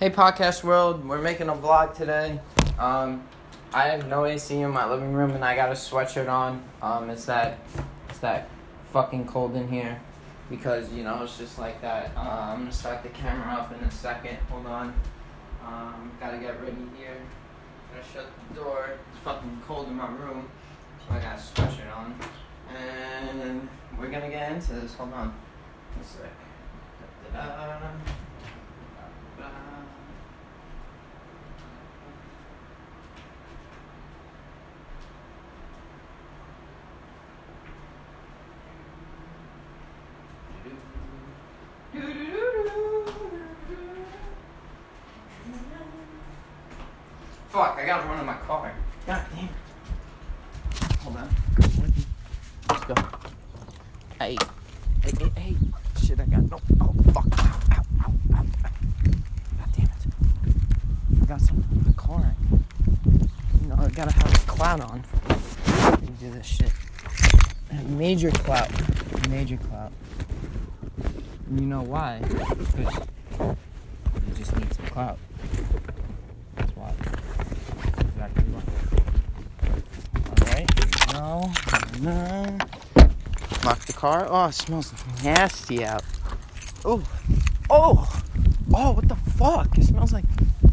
Hey, podcast world, we're making a vlog today. Um, I have no AC in my living room, and I got a sweatshirt on. Um, it's that, it's that fucking cold in here, because you know it's just like that. Uh, I'm gonna start the camera up in a second. Hold on. Um, gotta get ready here. Gotta shut the door. It's fucking cold in my room, so I got a sweatshirt on, and we're gonna get into this. Hold on, a sec. Da-da-da. Fuck, I gotta run in my car. God damn it. Hold on. Let's go. Hey. Hey, hey, hey. Shit, I got no. Oh, fuck. Ow, ow, ow, ow. God damn it. I forgot something in my car. You know, I gotta have a clout on. Let me do this shit. Major clout. Major clout. And you know why? Because you just need some clout. That's why. That's exactly why. Alright. No. Lock the car. Oh, it smells nasty out. Oh. Oh. Oh, what the fuck? It smells like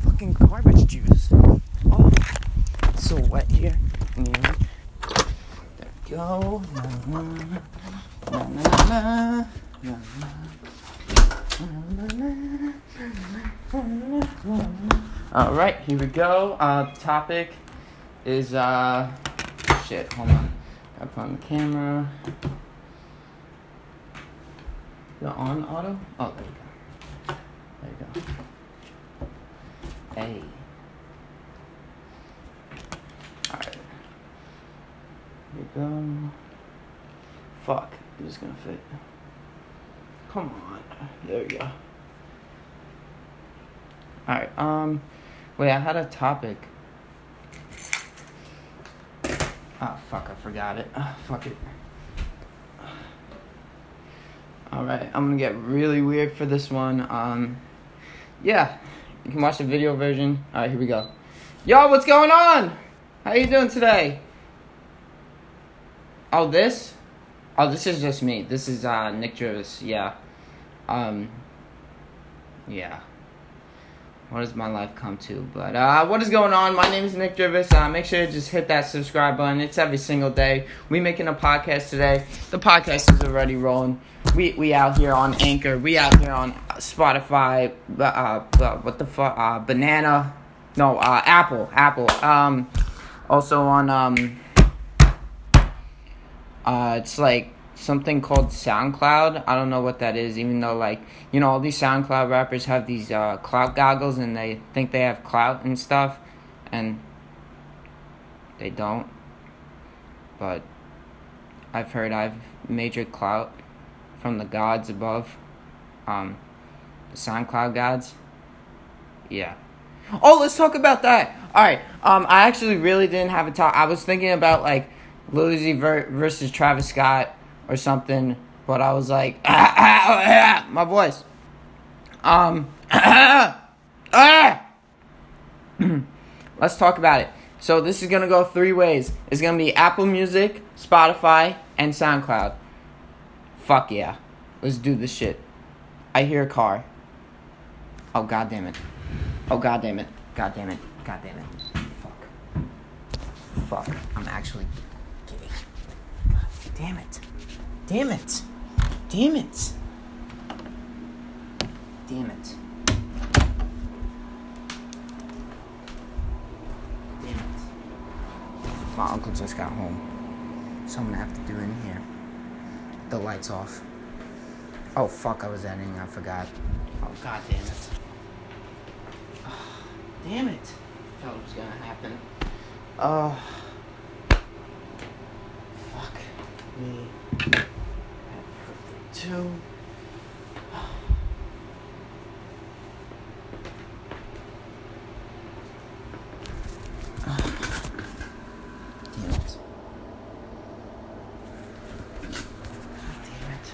fucking garbage juice. Oh. It's so wet here. There we go. All right, here we go. Uh, topic is uh, shit. Hold on, gotta on the camera. Is on auto? Oh, there you go. There you go. Hey. All right. Here we go. Fuck, this is gonna fit. Come on. There we go. Alright, um wait, I had a topic. Oh fuck, I forgot it. Oh, fuck it. Alright, I'm gonna get really weird for this one. Um yeah. You can watch the video version. Alright, here we go. Yo, what's going on? How you doing today? Oh, this? Oh, this is just me. This is uh Nick Drivas. Yeah. Um. Yeah. What does my life come to? But uh, what is going on? My name is Nick Drivas. Uh, make sure to just hit that subscribe button. It's every single day. We making a podcast today. The podcast is already rolling. We we out here on Anchor. We out here on Spotify. Uh, uh what the fuck? Uh, banana. No, uh, Apple. Apple. Um, also on um. Uh, it's like something called SoundCloud. I don't know what that is, even though like you know all these SoundCloud rappers have these uh, clout goggles and they think they have clout and stuff, and they don't. But I've heard I've major clout from the gods above, um, the SoundCloud gods. Yeah. Oh, let's talk about that. All right. Um, I actually really didn't have a talk. I was thinking about like Lil Uzi ver- versus Travis Scott or something, but I was like, ah, ah, ah, my voice. Um, let's talk about it. So this is gonna go three ways. It's gonna be Apple Music, Spotify, and SoundCloud. Fuck yeah, let's do this shit. I hear a car. Oh god damn it. Oh god damn it. God damn it. God damn it. Fuck. Fuck. I'm actually gay. God damn it. Damn it. Damn it. Damn it. Damn it. My uncle just got home. So I'm gonna have to do in here. The lights off. Oh fuck, I was editing, I forgot. Oh god damn it. damn it. I Felt it was gonna happen. Oh. Fuck me two. Damn it. Damn it.